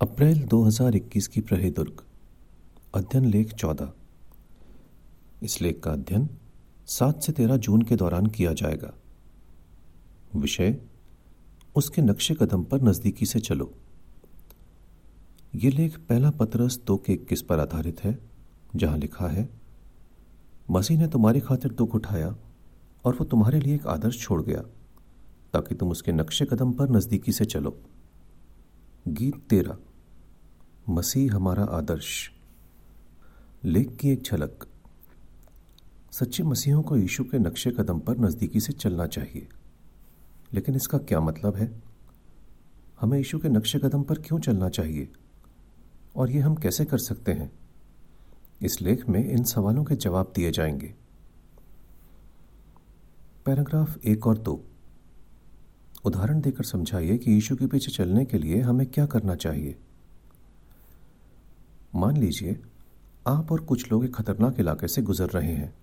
अप्रैल 2021 की प्रहे दुर्ग, अध्ययन लेख चौदह। इस लेख का अध्ययन 7 से 13 जून के दौरान किया जाएगा। विषय, उसके नक्शे कदम पर नजदीकी से चलो। ये लेख पहला पत्रस दो के इक्कीस पर आधारित है, जहाँ लिखा है, मसीह ने तुम्हारी खातिर दुख उठाया और वो तुम्हारे लिए एक आदर्श छोड़ गया, ताकि तुम उसके नक्शे कदम पर नजदीकी से चलो। गीत तेरह मसीह हमारा आदर्श। लेख की एक झलक। सच्चे मसीहों को यीशु के नक्शे कदम पर नजदीकी से चलना चाहिए। लेकिन इसका क्या मतलब है? हमें यीशु के नक्शे कदम पर क्यों चलना चाहिए? और ये हम कैसे कर सकते हैं? इस लेख में इन सवालों के जवाब दिए जाएँगे। पैराग्राफ एक और दो। उदाहरण देकर समझाइए कि यीशु के पीछे चलने के लिए हमें क्या करना चाहिए। मान लीजिए, आप और कुछ लोग एक खतरनाक इलाके से गुजर रहे हैं।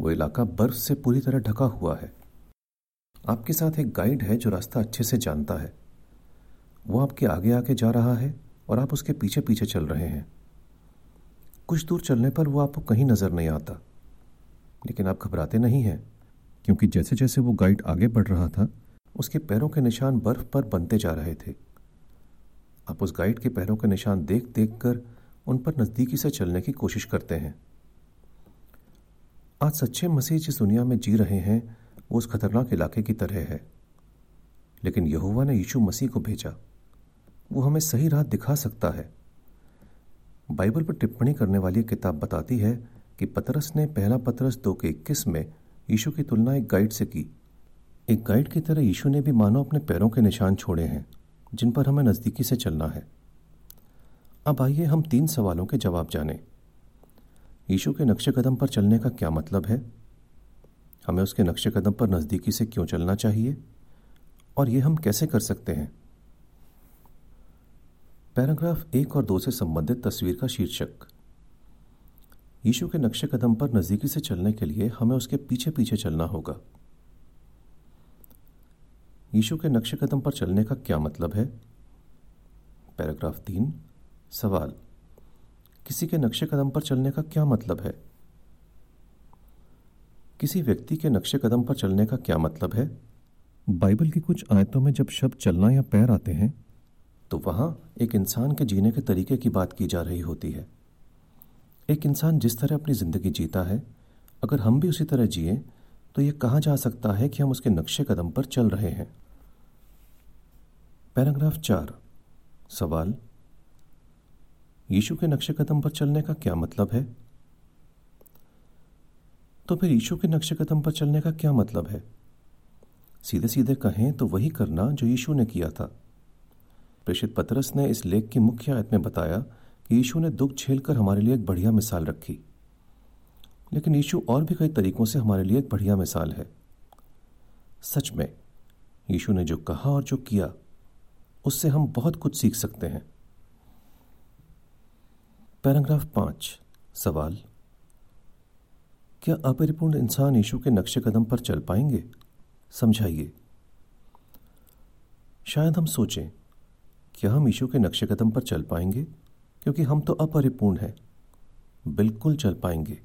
वो इलाका बर्फ़ से पूरी तरह ढका हुआ है। आपके साथ एक गाइड है जो रास्ता अच्छे से जानता है। वो आपके आगे आगे जा रहा है और आप उसके पीछे पीछे चल रहे हैं। कुछ दूर चलने पर वो आपको कहीं नज़र नहीं आता। लेकिन आप घबराते नहीं हैं, क्योंकि जैसे जैसे वो गाइड आगे बढ़ रहा था उसके पैरों के निशान बर्फ़ पर बनते जा रहे थे। आप उस गाइड के पैरों के निशान देख देख कर उन पर नजदीकी से चलने की कोशिश करते हैं। आज सच्चे मसीह जिस दुनिया में जी रहे हैं, वो उस खतरनाक इलाके की तरह है। लेकिन यहुवा ने यीशु मसीह को भेजा। वो हमें सही राह दिखा सकता है। बाइबल पर टिप्पणी करने वाली किताब बताती है कि पतरस ने पहला पतरस दो के इक्कीस में यीशु की तुलना एक गाइड से की। एक गाइड की तरह यीशु ने भी मानो अपने पैरों के निशान छोड़े हैं, जिन पर हमें नज़दीकी से चलना है। अब आइए हम तीन सवालों के जवाब जानें। यीशु के नक्शे कदम पर चलने का क्या मतलब है? हमें उसके नक्शे कदम पर नज़दीकी से क्यों चलना चाहिए? और ये हम कैसे कर सकते हैं? पैराग्राफ एक और दो से संबंधित तस्वीर का शीर्षक। यीशु के नक्शे कदम पर नज़दीकी से चलने के लिए हमें उसके पीछे पीछे चलना होगा। यीशु के नक्शे कदम पर चलने का क्या मतलब है? पैराग्राफ तीन सवाल। किसी के नक्शे कदम पर चलने का क्या मतलब है? किसी व्यक्ति के नक्शे कदम पर चलने का क्या मतलब है? बाइबल की कुछ आयतों में जब शब्द चलना या पैर आते हैं तो वहाँ एक इंसान के जीने के तरीके की बात की जा रही होती है। एक इंसान जिस तरह अपनी ज़िंदगी जीता है अगर हम भी उसी तरह जिए तो यह कहा जा सकता है कि हम उसके नक्शे कदम पर चल रहे हैं? पैराग्राफ चार। सवाल, यीशु के नक्शे कदम पर चलने का क्या मतलब है? तो फिर यीशु के नक्शे कदम पर चलने का क्या मतलब है? सीधे सीधे कहें तो वही करना जो यीशु ने किया था। प्रेषित पतरस ने इस लेख की मुख्य आयत में बताया कि यीशु ने दुख झेलकर हमारे लिए एक बढ़िया मिसाल रखी। लेकिन यीशु और भी कई तरीकों से हमारे लिए एक बढ़िया मिसाल है। सच में, यीशु ने जो कहा और जो किया उससे हम बहुत कुछ सीख सकते हैं। पैराग्राफ पाँच, सवाल। क्या अपरिपूर्ण इंसान यीशु के नक्शे कदम पर चल पाएँगे? समझाइए। शायद हम सोचें, क्या हम यीशु के नक्शे कदम पर चल पाएँगे? क्योंकि हम तो अपरिपूर्ण हैं। बिल्कुल चल पाएँगे।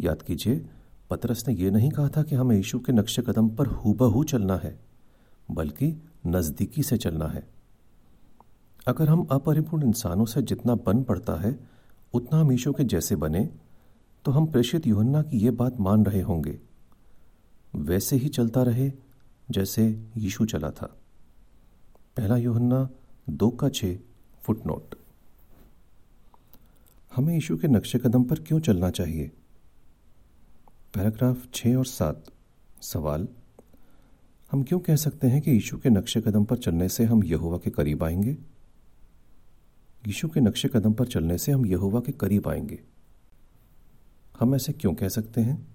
याद कीजिए, पतरस ने यह नहीं कहा था कि हमें यीशु के नक्शे कदम पर हूबहू चलना है, बल्कि नजदीकी से चलना है। अगर हम अपरिपूर्ण इंसानों से जितना बन पड़ता है, उतना हम ईशो के जैसे बने तो हम प्रेषित युहन्ना की यह बात मान रहे होंगे। वैसे ही चलता रहे, जैसे यीशु चला था। पहला युहन्ना दो का छ, फुटनोट। हमें यीशु के नक्शे कदम पर क्यों चलना चाहिए? पैराग्राफ छ और सात। सवाल हम क्यों कह सकते हैं कि यीशु के नक्शे कदम पर चलने से हम यहोवा के करीब आएँगे? यीशु के नक्शे कदम पर चलने से हम यहोवा के करीब आएँगे। हम ऐसे क्यों कह सकते हैं?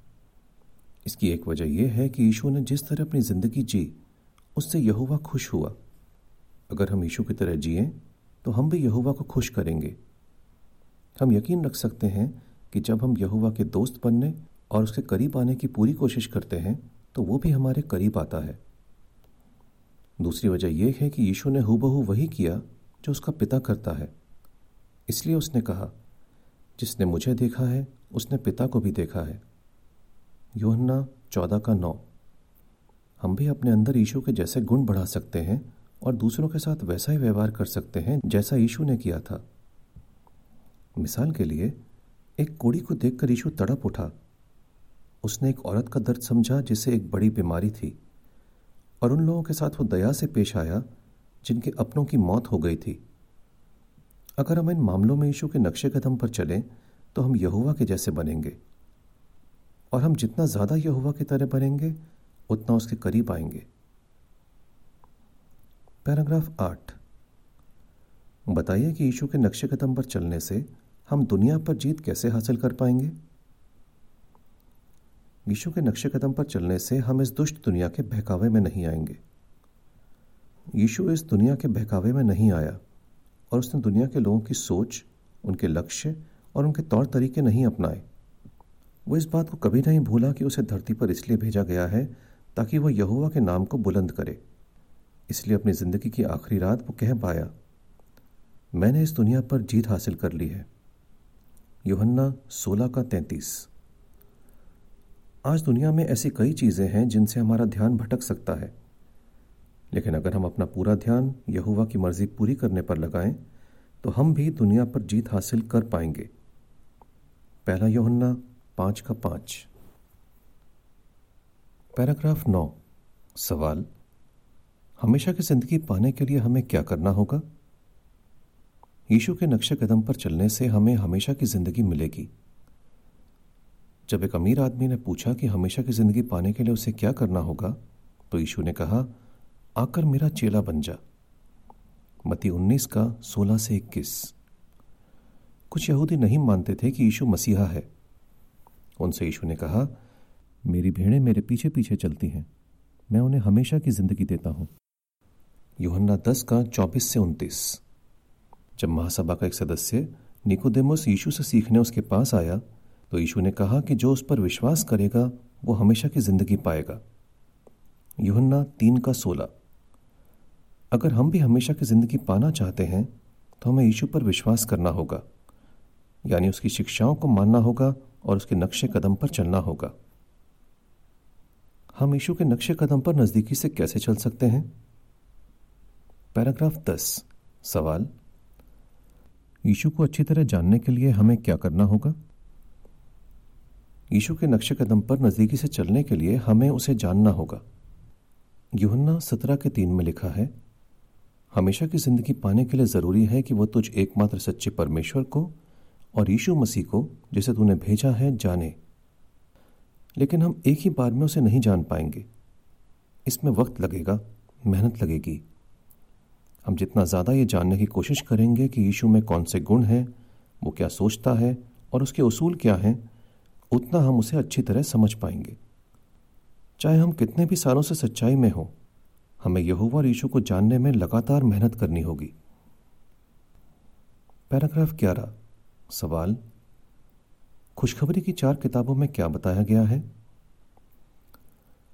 इसकी एक वजह यह है कि यीशु ने जिस तरह अपनी ज़िंदगी जी, उससे यहोवा खुश हुआ। अगर हम यीशु की तरह जिए तो हम भी यहोवा को खुश करेंगे। हम यकीन रख सकते हैं कि जब हम यहोवा के दोस्त बनने और उसके करीब आने की पूरी कोशिश करते हैं तो वो भी हमारे करीब आता है। दूसरी वजह यह है कि यीशु ने हूबहू वही किया जो उसका पिता करता है। इसलिए उसने कहा, जिसने मुझे देखा है, उसने पिता को भी देखा है। योहन्ना चौदह का नौ। हम भी अपने अंदर यीशु के जैसे गुण बढ़ा सकते हैं और दूसरों के साथ वैसा ही व्यवहार कर सकते हैं जैसा यीशु ने किया था। मिसाल के लिए, एक कोड़ी को देखकर यीशु तड़प उठा। उसने एक औरत का दर्द समझा जिसे एक बड़ी बीमारी थी। और उन लोगों के साथ वो दया से पेश आया, जिनके अपनों की मौत हो गई थी। अगर हम इन मामलों में यीशु के नक्शे कदम पर चलें तो हम यहुवा के जैसे बनेंगे। और हम जितना ज़्यादा यहुवा की तरह बनेंगे, उतना उसके करीब आएँगे। पैराग्राफ आठ। बताइए कि यीशु के नक्शे कदम पर चलने से हम दुनिया पर जीत कैसे हासिल कर पाएँगे? यीशु के नक्शे कदम पर चलने से हम इस दुष्ट दुनिया के बहकावे में नहीं आएँगे। यीशु इस दुनिया के बहकावे में नहीं आया और उसने दुनिया के लोगों की सोच, उनके लक्ष्य और उनके तौर तरीके नहीं अपनाए। वो इस बात को कभी नहीं भूला कि उसे धरती पर इसलिए भेजा गया है ताकि वह यहुआ के नाम को बुलंद करे। इसलिए अपनी ज़िंदगी की आखिरी रात वो कह पाया, मैंने इस दुनिया पर जीत हासिल कर ली है। योहन्ना सोलह का तैतीस। आज दुनिया में ऐसी कई चीज़ें हैं जिनसे हमारा ध्यान भटक सकता है। लेकिन अगर हम अपना पूरा ध्यान यहुवा की मर्ज़ी पूरी करने पर लगाएँ तो हम भी दुनिया पर जीत हासिल कर पाएँगे। पहला योहन्ना पाँच का पाँच। पैराग्राफ नौ। सवाल, हमेशा की ज़िंदगी पाने के लिए हमें क्या करना होगा? यीशु के नक्शे कदम पर चलने से हमें हमेशा की ज़िंदगी मिलेगी। जब एक अमीर आदमी ने पूछा कि हमेशा की ज़िंदगी पाने के लिए उसे क्या करना होगा तो यीशु ने कहा, आकर मेरा चेला बन जा। मती उन्नीस का सोलह से इक्कीस। कुछ यहूदी नहीं मानते थे कि यीशु मसीहा है। उनसे यीशु ने कहा, मेरी भेड़ें मेरे पीछे पीछे चलती हैं। मैं उन्हें हमेशा की ज़िंदगी देता हूँ। योहन्ना दस का चौबीस से उनतीस। जब महासभा का एक सदस्य निकोदेमोस यीशु से सीखने उसके पास आया तो यीशु ने कहा कि जो उस पर विश्वास करेगा, वो हमेशा की ज़िंदगी पाएगा। युहन्ना तीन का सोलह। अगर हम भी हमेशा की ज़िंदगी पाना चाहते हैं तो हमें यीशु पर विश्वास करना होगा। यानी उसकी शिक्षाओं को मानना होगा और उसके नक्शे कदम पर चलना होगा। हम यीशु के नक्शे कदम पर नजदीकी से कैसे चल सकते हैं? पैराग्राफ दस। सवाल। यीशु को अच्छी तरह जानने के लिए हमें क्या करना होगा? यीशु के नक्शे कदम पर नजदीकी से चलने के लिए हमें उसे जानना होगा। युहन्ना सत्रह के तीन में लिखा है, हमेशा की ज़िंदगी पाने के लिए ज़रूरी है कि वह तुझ एकमात्र सच्चे परमेश्वर को और यीशु मसीह को, जिसे तूने भेजा है, जाने। लेकिन हम एक ही बार में उसे नहीं जान पाएँगे। इसमें वक्त लगेगा, मेहनत लगेगी। हम जितना ज़्यादा ये जानने की कोशिश करेंगे कि यीशु में कौन से गुण हैं, वो क्या सोचता है और उसके उसूल क्या हैं उतना हम उसे अच्छी तरह समझ पाएँगे। चाहे हम कितने भी सालों से सच्चाई में हों, हमें यहोवा और यीशु को जानने में लगातार मेहनत करनी होगी। पैराग्राफ ग्यारह, सवाल, खुशखबरी की चार किताबों में क्या बताया गया है?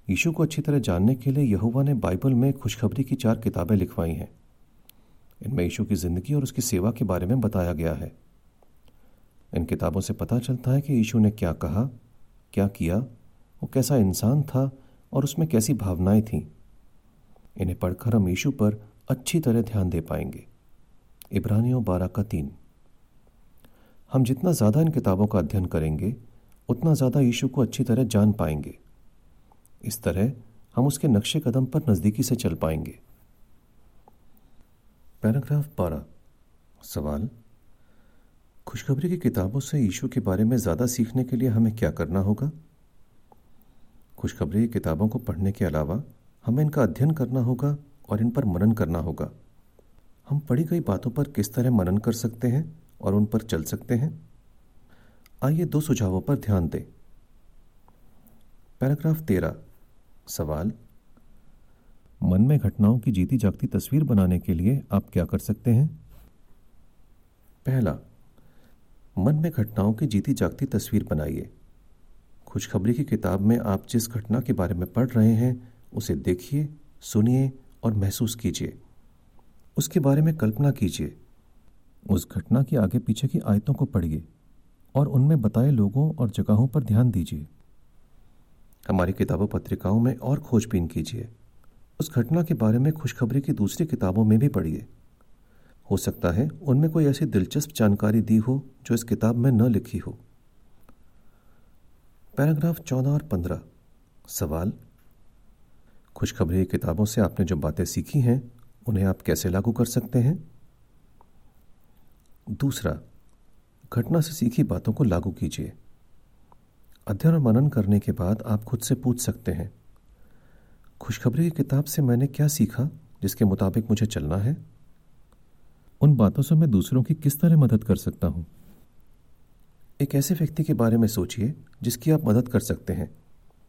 यीशु को अच्छी तरह जानने के लिए यहुवा ने बाइबल में खुशखबरी की चार किताबें लिखवाई हैं। इनमें यीशु की ज़िंदगी और उसकी सेवा के बारे में बताया गया है। इन किताबों से पता चलता है कि यीशु ने क्या कहा, क्या किया, वो कैसा इंसान था और उसमें कैसी भावनाएँ थीं। इन्हें पढ़कर हम यीशु पर अच्छी तरह ध्यान दे पाएँगे। इब्रानियों बारह का तीन। हम जितना ज़्यादा इन किताबों का अध्ययन करेंगे, उतना ज़्यादा यीशु को अच्छी तरह जान पाएँगे। इस तरह हम उसके नक्शे कदम पर नज़दीकी से चल पाएँगे। पैराग्राफ बारह। सवाल? खुशखबरी की किताबों से यीशु के बारे में ज़्यादा सीखने के लिए हमें क्या करना होगा? खुशखबरी की किताबों को पढ़ने के अलावा हमें इनका अध्ययन करना होगा और इन पर मनन करना होगा। हम पढ़ी गई बातों पर किस तरह मनन कर सकते हैं और उन पर चल सकते हैं? आइए दो सुझावों पर ध्यान दें। पैराग्राफ तेरह। सवाल, मन में घटनाओं की जीती जागती तस्वीर बनाने के लिए आप क्या कर सकते हैं? पहला मन में घटनाओं की जीती जागती तस्वीर बनाइए। खुशखबरी की किताब में आप जिस घटना के बारे में पढ़ रहे हैं, उसे देखिए, सुनिए और महसूस कीजिए। उसके बारे में कल्पना कीजिए। उस घटना की आगे पीछे की आयतों को पढ़िए और उनमें बताए लोगों और जगहों पर ध्यान दीजिए। हमारी किताबों पत्रिकाओं में और खोजबीन कीजिए। उस घटना के बारे में खुशखबरी की दूसरी किताबों में भी पढ़िए। हो सकता है उनमें कोई ऐसी दिलचस्प जानकारी दी हो जो इस किताब में न लिखी हो। पैराग्राफ चौदह और पंद्रह। सवाल? खुशखबरी किताबों से आपने जो बातें सीखी हैं, उन्हें आप कैसे लागू कर सकते हैं? दूसरा, घटना से सीखी बातों को लागू कीजिए। अध्ययन और मनन करने के बाद आप खुद से पूछ सकते हैं, खुशखबरी की किताब से मैंने क्या सीखा जिसके मुताबिक मुझे चलना है? उन बातों से मैं दूसरों की किस तरह मदद कर सकता हूँ? एक ऐसे व्यक्ति के बारे में सोचिए, जिसकी आप मदद कर सकते हैं।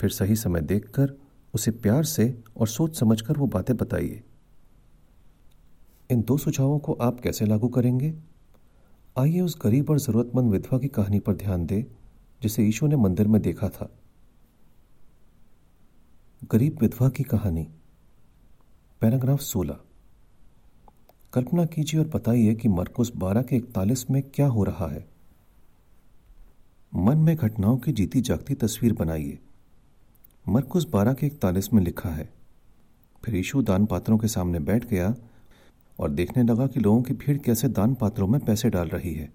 फिर सही समय देखकर उसे प्यार से और सोच समझकर वो बातें बताइए। इन दो सुझावों को आप कैसे लागू करेंगे? आइए उस गरीब और जरूरतमंद विधवा की कहानी पर ध्यान दें, जिसे ईशु ने मंदिर में देखा था। गरीब विधवा की कहानी। पैराग्राफ सोलह। कल्पना कीजिए और बताइए कि मरकुस बारह के इकतालीस में क्या हो रहा है। मन में घटनाओं की जीती जागती तस्वीर बनाइए। मरकुस बारह के इकतालीस में लिखा है। फिर यीशु दान पात्रों के सामने बैठ गया और देखने लगा कि लोगों की भीड़ कैसे दान पात्रों में पैसे डाल रही है।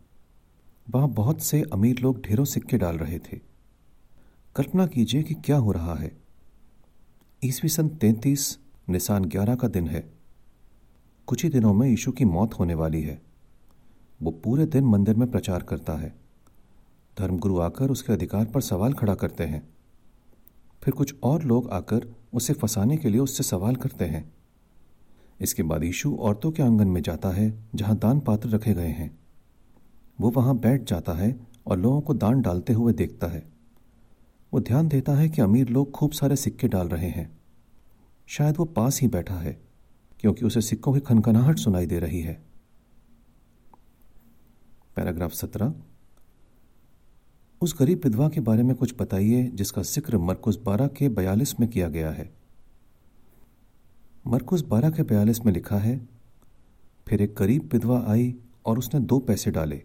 वहाँ बहुत से अमीर लोग ढेरों सिक्के डाल रहे थे। कल्पना कीजिए कि क्या हो रहा है। ईसवी सन तैतीस, निशान ग्यारह का दिन है। कुछ ही दिनों में यीशु की मौत होने वाली है। वो पूरे दिन मंदिर में प्रचार करता है। धर्मगुरु आकर उसके अधिकार पर सवाल खड़ा करते हैं। फिर कुछ और लोग आकर उसे फंसाने के लिए उससे सवाल करते हैं। इसके बाद यीशु औरतों के आँगन में जाता है, जहाँ दान पात्र रखे गए हैं। वो वहाँ बैठ जाता है और लोगों को दान डालते हुए देखता है। वो ध्यान देता है कि अमीर लोग खूब सारे सिक्के डाल रहे हैं। शायद वो पास ही बैठा है। क्योंकि उसे सिक्कों की खनखनाहट सुनाई दे रही है। पैराग्राफ सत्रह। उस गरीब विधवा के बारे में कुछ बताइए, जिसका ज़िक्र मरकुस बारह के बयालीस में किया गया है। मरकुस बारह के बयालीस में लिखा है, फिर एक गरीब विधवा आई और उसने दो पैसे डाले,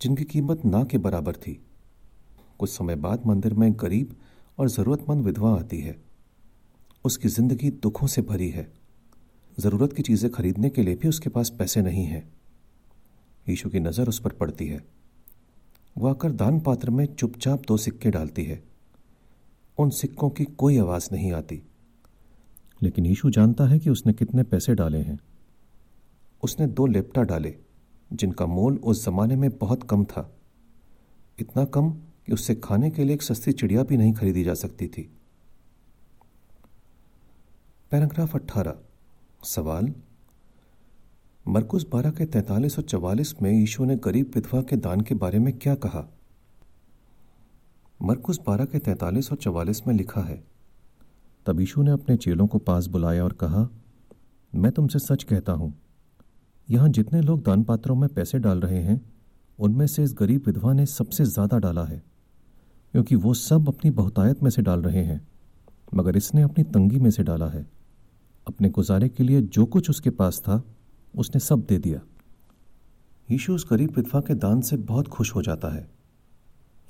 जिनकी कीमत ना के बराबर थी। कुछ समय बाद मंदिर में गरीब और जरूरतमंद विधवा आती है। उसकी ज़िंदगी दुखों से भरी है। ज़रूरत की चीज़ें खरीदने के लिए भी उसके पास पैसे नहीं है। यीशु की नज़र उस पर पड़ती है। वह आकर दान पात्र में चुपचाप दो सिक्के डालती है। उन सिक्कों की कोई आवाज़ नहीं आती। लेकिन यीशु जानता है कि उसने कितने पैसे डाले हैं। उसने दो लेपटा डाले, जिनका मोल उस जमाने में बहुत कम था। इतना कम कि उससे खाने के लिए एक सस्ती चिड़िया भी नहीं खरीदी जा सकती थी। पैराग्राफ अट्ठारह। सवाल, मरकुस बारह के तैतालीस और चवालीस में यीशु ने गरीब विधवा के दान के बारे में क्या कहा? मरकुस बारह के तैतालीस और चवालीस में लिखा है, तब यीशु ने अपने चेलों को पास बुलाया और कहा, मैं तुमसे सच कहता हूँ, यहाँ जितने लोग दान पात्रों में पैसे डाल रहे हैं, उनमें से इस गरीब विधवा ने सबसे ज़्यादा डाला है, क्योंकि वो सब अपनी बहुतायत में से डाल रहे हैं, मगर इसने अपनी तंगी में से डाला है। अपने गुजारे के लिए जो कुछ उसके पास था, उसने सब दे दिया। यीशु उस गरीब विधवा के दान से बहुत खुश हो जाता है।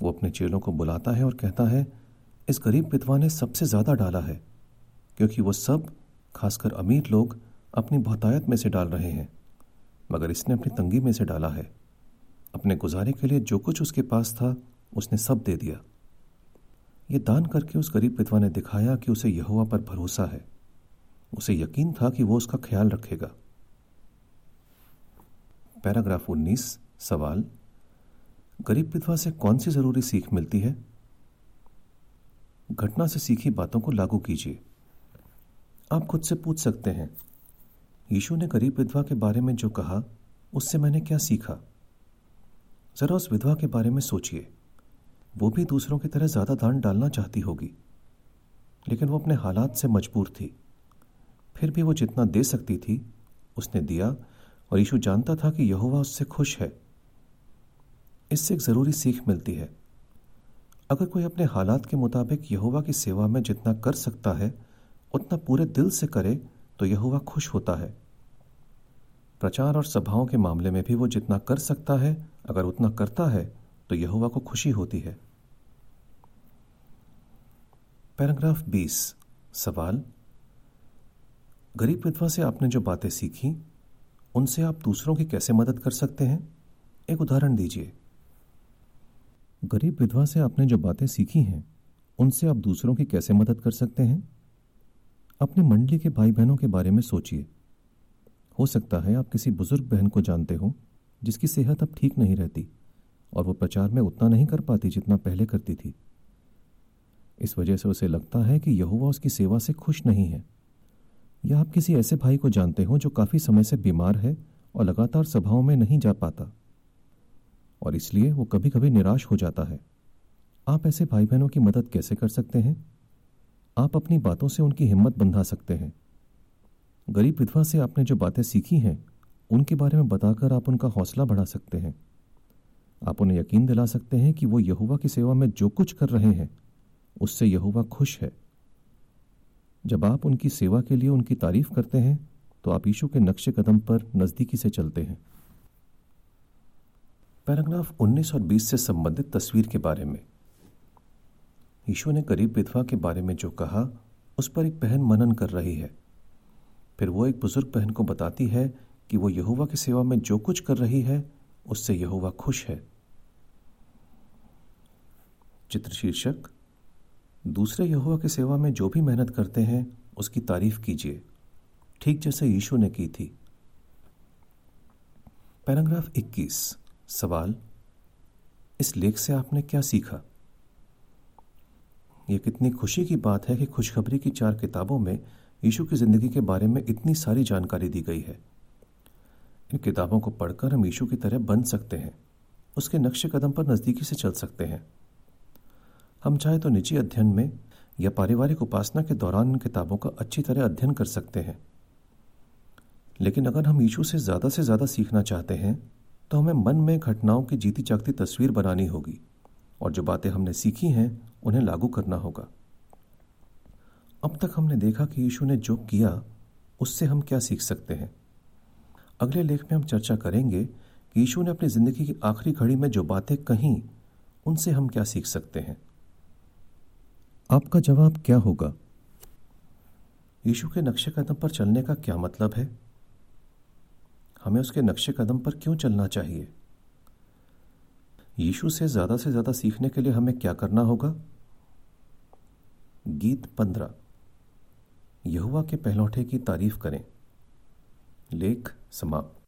वो अपने चेलों को बुलाता है और कहता है, इस गरीब विधवा ने सबसे ज़्यादा डाला है, क्योंकि वो सब, खासकर अमीर लोग, अपनी बहुतायत में से डाल रहे हैं, मगर इसने अपनी तंगी में से डाला है। अपने गुजारे के लिए जो कुछ उसके पास था, उसने सब दे दिया। ये दान करके उस गरीब विधवा ने दिखाया कि उसे यहुआ पर भरोसा है। उसे यकीन था कि वो उसका ख्याल रखेगा। पैराग्राफ 19 सवाल, गरीब विधवा से कौन सी ज़रूरी सीख मिलती है? घटना से सीखी बातों को लागू कीजिए। आप खुद से पूछ सकते हैं, यीशु ने गरीब विधवा के बारे में जो कहा, उससे मैंने क्या सीखा? जरा उस विधवा के बारे में सोचिए। वो भी दूसरों की तरह ज़्यादा दान डालना चाहती होगी, लेकिन वो अपने हालात से मजबूर थी। फिर भी वो जितना दे सकती थी, उसने दिया और यीशु जानता था कि यहोवा उससे खुश है। इससे एक ज़रूरी सीख मिलती है। अगर कोई अपने हालात के मुताबिक यहोवा की सेवा में जितना कर सकता है, उतना पूरे दिल से करे तो यहोवा खुश होता है। प्रचार और सभाओं के मामले में भी वो जितना कर सकता है, अगर उतना करता है तो यहोवा को खुशी होती है। पैराग्राफ 20 सवाल गरीब विधवा से आपने जो बातें सीखी, उनसे आप दूसरों की कैसे मदद कर सकते हैं? एक उदाहरण दीजिए। गरीब विधवा से आपने जो बातें सीखी हैं, उनसे आप दूसरों की कैसे मदद कर सकते हैं? अपनी मंडली के भाई बहनों के बारे में सोचिए। हो सकता है आप किसी बुज़ुर्ग बहन को जानते हो, जिसकी सेहत अब ठीक नहीं रहती, और वो प्रचार में उतना नहीं कर पाती जितना पहले करती थी। इस वजह से उसे लगता है कि यहुवा उसकी सेवा से खुश नहीं है। या आप किसी ऐसे भाई को जानते हो जो काफ़ी समय से बीमार है और लगातार सभाओं में नहीं जा पाता? और इसलिए वो कभी कभी निराश हो जाता है। आप ऐसे भाई बहनों की मदद कैसे कर सकते हैं? आप अपनी बातों से उनकी हिम्मत बंधा सकते हैं। गरीब विधवा से आपने जो बातें सीखी हैं, उनके बारे में बताकर आप उनका हौसला बढ़ा सकते हैं। आप उन्हें यकीन दिला सकते हैं कि वो यहुवा की सेवा में जो कुछ कर रहे हैं, उससे यहुवा खुश है। जब आप उनकी सेवा के लिए उनकी तारीफ़ करते हैं तो आप यीशु के नक्शे कदम पर नजदीकी से चलते हैं। पैराग्राफ 19 और 20 से संबंधित तस्वीर के बारे में। यीशु ने गरीब विधवा के बारे में जो कहा, उस पर एक बहन मनन कर रही है। फिर वो एक बुज़ुर्ग बहन को बताती है कि वो यहुवा की सेवा में जो कुछ कर रही है, उससे यहुवा खुश है। चित्र शीर्षक दूसरे यहुआ की सेवा में जो भी मेहनत करते हैं, उसकी तारीफ़ कीजिए। ठीक जैसे यीशु ने की थी। पैराग्राफ 21 सवाल, इस लेख से आपने क्या सीखा? यह कितनी खुशी की बात है कि खुशखबरी की चार किताबों में यीशु की ज़िंदगी के बारे में इतनी सारी जानकारी दी गई है। इन किताबों को पढ़कर हम यीशु की तरह बन सकते हैं, उसके नक्शे कदम पर नजदीकी से चल सकते हैं। हम चाहे तो निजी अध्ययन में या पारिवारिक उपासना के दौरान इन किताबों का अच्छी तरह अध्ययन कर सकते हैं। लेकिन अगर हम यीशु से ज़्यादा से ज़्यादा सीखना चाहते हैं तो हमें मन में घटनाओं की जीती जागती तस्वीर बनानी होगी और जो बातें हमने सीखी हैं, उन्हें लागू करना होगा। अब तक हमने देखा कि यीशु ने जो किया, उससे हम क्या सीख सकते हैं। अगले लेख में हम चर्चा करेंगे कि यीशु ने अपनी ज़िंदगी की आखिरी घड़ी में जो बातें कहीं, उनसे हम क्या सीख सकते हैं। आपका जवाब क्या होगा? यीशु के नक्शे कदम पर चलने का क्या मतलब है? हमें उसके नक्शे कदम पर क्यों चलना चाहिए? यीशु से ज़्यादा से ज़्यादा सीखने के लिए हमें क्या करना होगा? गीत पंद्रह। यहुआ के पहलौठे की तारीफ़ करें। लेख समाप्त।